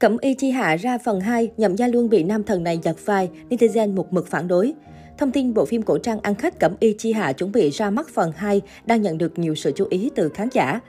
Cẩm y chi hạ ra phần 2, nhậm gia luân bị nam thần này giật vai, netizen một mực phản đối. Thông tin bộ phim cổ trang ăn khách Cẩm y chi hạ chuẩn bị ra mắt phần 2 đang nhận được nhiều sự chú ý từ khán giả.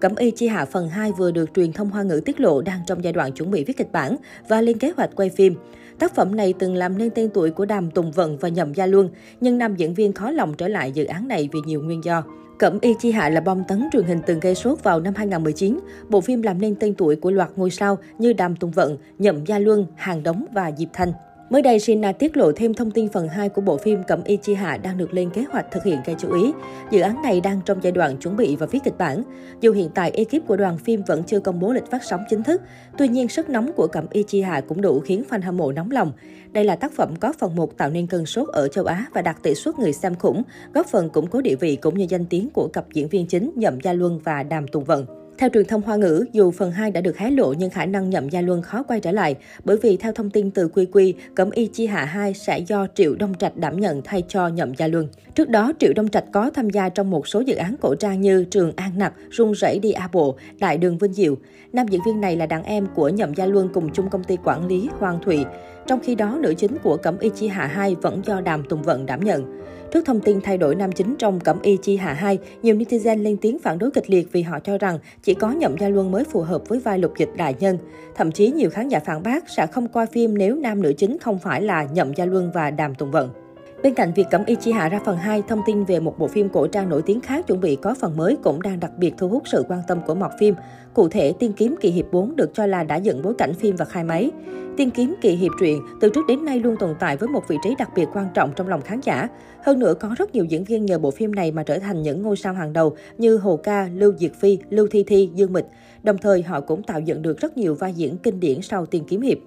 Cẩm y chi hạ phần 2 vừa được truyền thông hoa ngữ tiết lộ đang trong giai đoạn chuẩn bị viết kịch bản và lên kế hoạch quay phim. Tác phẩm này từng làm nên tên tuổi của Đàm Tùng Vận và Nhậm Gia Luân, nhưng nam diễn viên khó lòng trở lại dự án này vì nhiều nguyên do. Cẩm Y Chi Hạ là bom tấn truyền hình từng gây sốt vào năm 2019. Bộ phim làm nên tên tuổi của loạt ngôi sao như Đàm Tùng Vận, Nhậm Gia Luân, Hàng Đống và Diệp Thanh. Mới đây, Sina tiết lộ thêm thông tin phần 2 của bộ phim Cẩm Y Chi Hạ đang được lên kế hoạch thực hiện gây chú ý. Dự án này đang trong giai đoạn chuẩn bị và viết kịch bản. Dù hiện tại ekip của đoàn phim vẫn chưa công bố lịch phát sóng chính thức, tuy nhiên sức nóng của Cẩm Y Chi Hạ cũng đủ khiến fan hâm mộ nóng lòng. Đây là tác phẩm có phần 1 tạo nên cơn sốt ở châu Á và đạt tỷ suất người xem khủng, góp phần củng cố địa vị cũng như danh tiếng của cặp diễn viên chính Nhậm Gia Luân và Đàm Tùng Vận. Theo truyền thông Hoa ngữ, dù phần 2 đã được hé lộ nhưng khả năng nhậm gia luân khó quay trở lại, bởi vì theo thông tin từ Quy Quy, Cẩm Y Chi Hạ 2 sẽ do Triệu Đông Trạch đảm nhận thay cho nhậm gia luân. Trước đó, Triệu Đông Trạch có tham gia trong một số dự án cổ trang như Trường An Nặc, Rung rẫy đi A Bộ, Đại đường Vinh Diệu. Nam diễn viên này là đàn em của nhậm gia luân cùng chung công ty quản lý Hoàng Thụy. Trong khi đó, nữ chính của Cẩm Y Chi Hạ 2 vẫn do Đàm Tùng Vận đảm nhận. Trước thông tin thay đổi nam chính trong Cẩm Y Chi Hạ 2, nhiều netizen lên tiếng phản đối kịch liệt vì họ cho rằng chỉ có Nhậm Gia Luân mới phù hợp với vai lục dịch đại nhân. Thậm chí nhiều khán giả phản bác sẽ không coi phim nếu nam nữ chính không phải là Nhậm Gia Luân và Đàm Tùng Vận. Bên cạnh việc Cẩm Y Chi Hạ ra phần 2, thông tin về một bộ phim cổ trang nổi tiếng khác chuẩn bị có phần mới cũng đang đặc biệt thu hút sự quan tâm của mọt phim. Cụ thể, Tiên kiếm kỳ hiệp 4 được cho là đã dựng bối cảnh phim và khai máy. Tiên kiếm kỳ hiệp truyện từ trước đến nay luôn tồn tại với một vị trí đặc biệt quan trọng trong lòng khán giả. Hơn nữa, có rất nhiều diễn viên nhờ bộ phim này mà trở thành những ngôi sao hàng đầu như Hồ Ca, Lưu Diệt Phi, Lưu Thi Thi, Dương Mịch. Đồng thời, họ cũng tạo dựng được rất nhiều vai diễn kinh điển sau Tiên kiếm hiệp.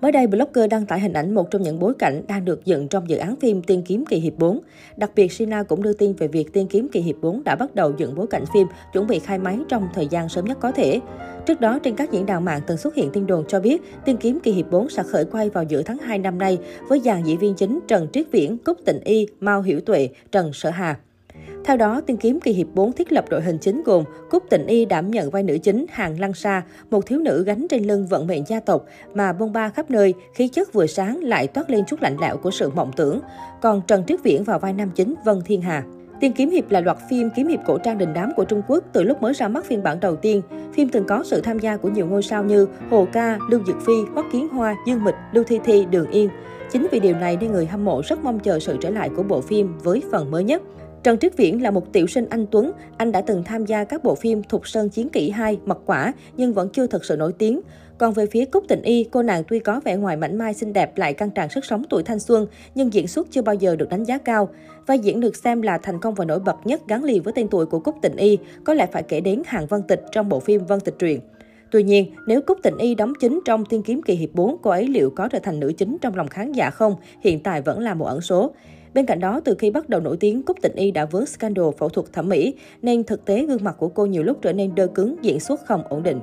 Mới đây, blogger đăng tải hình ảnh một trong những bối cảnh đang được dựng trong dự án phim Tiên kiếm kỳ hiệp 4. Đặc biệt, Sina cũng đưa tin về việc Tiên kiếm kỳ hiệp 4 đã bắt đầu dựng bối cảnh phim, chuẩn bị khai máy trong thời gian sớm nhất có thể. Trước đó, trên các diễn đàn mạng từng xuất hiện tin đồn cho biết Tiên kiếm kỳ hiệp 4 sẽ khởi quay vào giữa tháng 2 năm nay với dàn diễn viên chính Trần Triết Viễn, Cúc Tịnh Y, Mao Hiểu Tuệ, Trần Sở Hà. Theo đó, Tiên kiếm kỳ hiệp 4 thiết lập đội hình chính gồm Cúc Tịnh Y đảm nhận vai nữ chính Hàng Lăng Sa, một thiếu nữ gánh trên lưng vận mệnh gia tộc mà bông ba khắp nơi, khí chất vừa sáng lại toát lên chút lạnh lẽo của sự mộng tưởng. Còn Trần Triết Viễn vào vai nam chính Vân Thiên Hà. Tiên kiếm hiệp là loạt phim kiếm hiệp cổ trang đình đám của Trung Quốc từ lúc mới ra mắt phiên bản đầu tiên. Phim từng có sự tham gia của nhiều ngôi sao như Hồ Ca, Lưu Dực Phi, Hoắc Kiến Hoa, Dương Mịch, Lưu Thi Thi, Đường Yên. Chính vì điều này nên người hâm mộ rất mong chờ sự trở lại của bộ phim với phần mới nhất. Trần Triết Viễn là một tiểu sinh anh Tuấn. Anh đã từng tham gia các bộ phim Thục Sơn Chiến Kỷ 2, Mật Quả, nhưng vẫn chưa thật sự nổi tiếng. Còn về phía Cúc Tịnh Y, cô nàng tuy có vẻ ngoài mảnh mai xinh đẹp lại căng tràn sức sống tuổi thanh xuân, nhưng diễn xuất chưa bao giờ được đánh giá cao. Vai diễn được xem là thành công và nổi bật nhất gắn liền với tên tuổi của Cúc Tịnh Y, có lẽ phải kể đến Hàng Văn Tịch trong bộ phim Vân Tịch Truyện. Tuy nhiên, nếu Cúc Tịnh Y đóng chính trong Tiên kiếm kỳ hiệp 4, cô ấy liệu có trở thành nữ chính trong lòng khán giả không, hiện tại vẫn là một ẩn số. Bên cạnh đó, từ khi bắt đầu nổi tiếng, Cúc Tịnh Y đã vướng scandal phẫu thuật thẩm mỹ, nên thực tế gương mặt của cô nhiều lúc trở nên đơ cứng, diễn xuất không ổn định.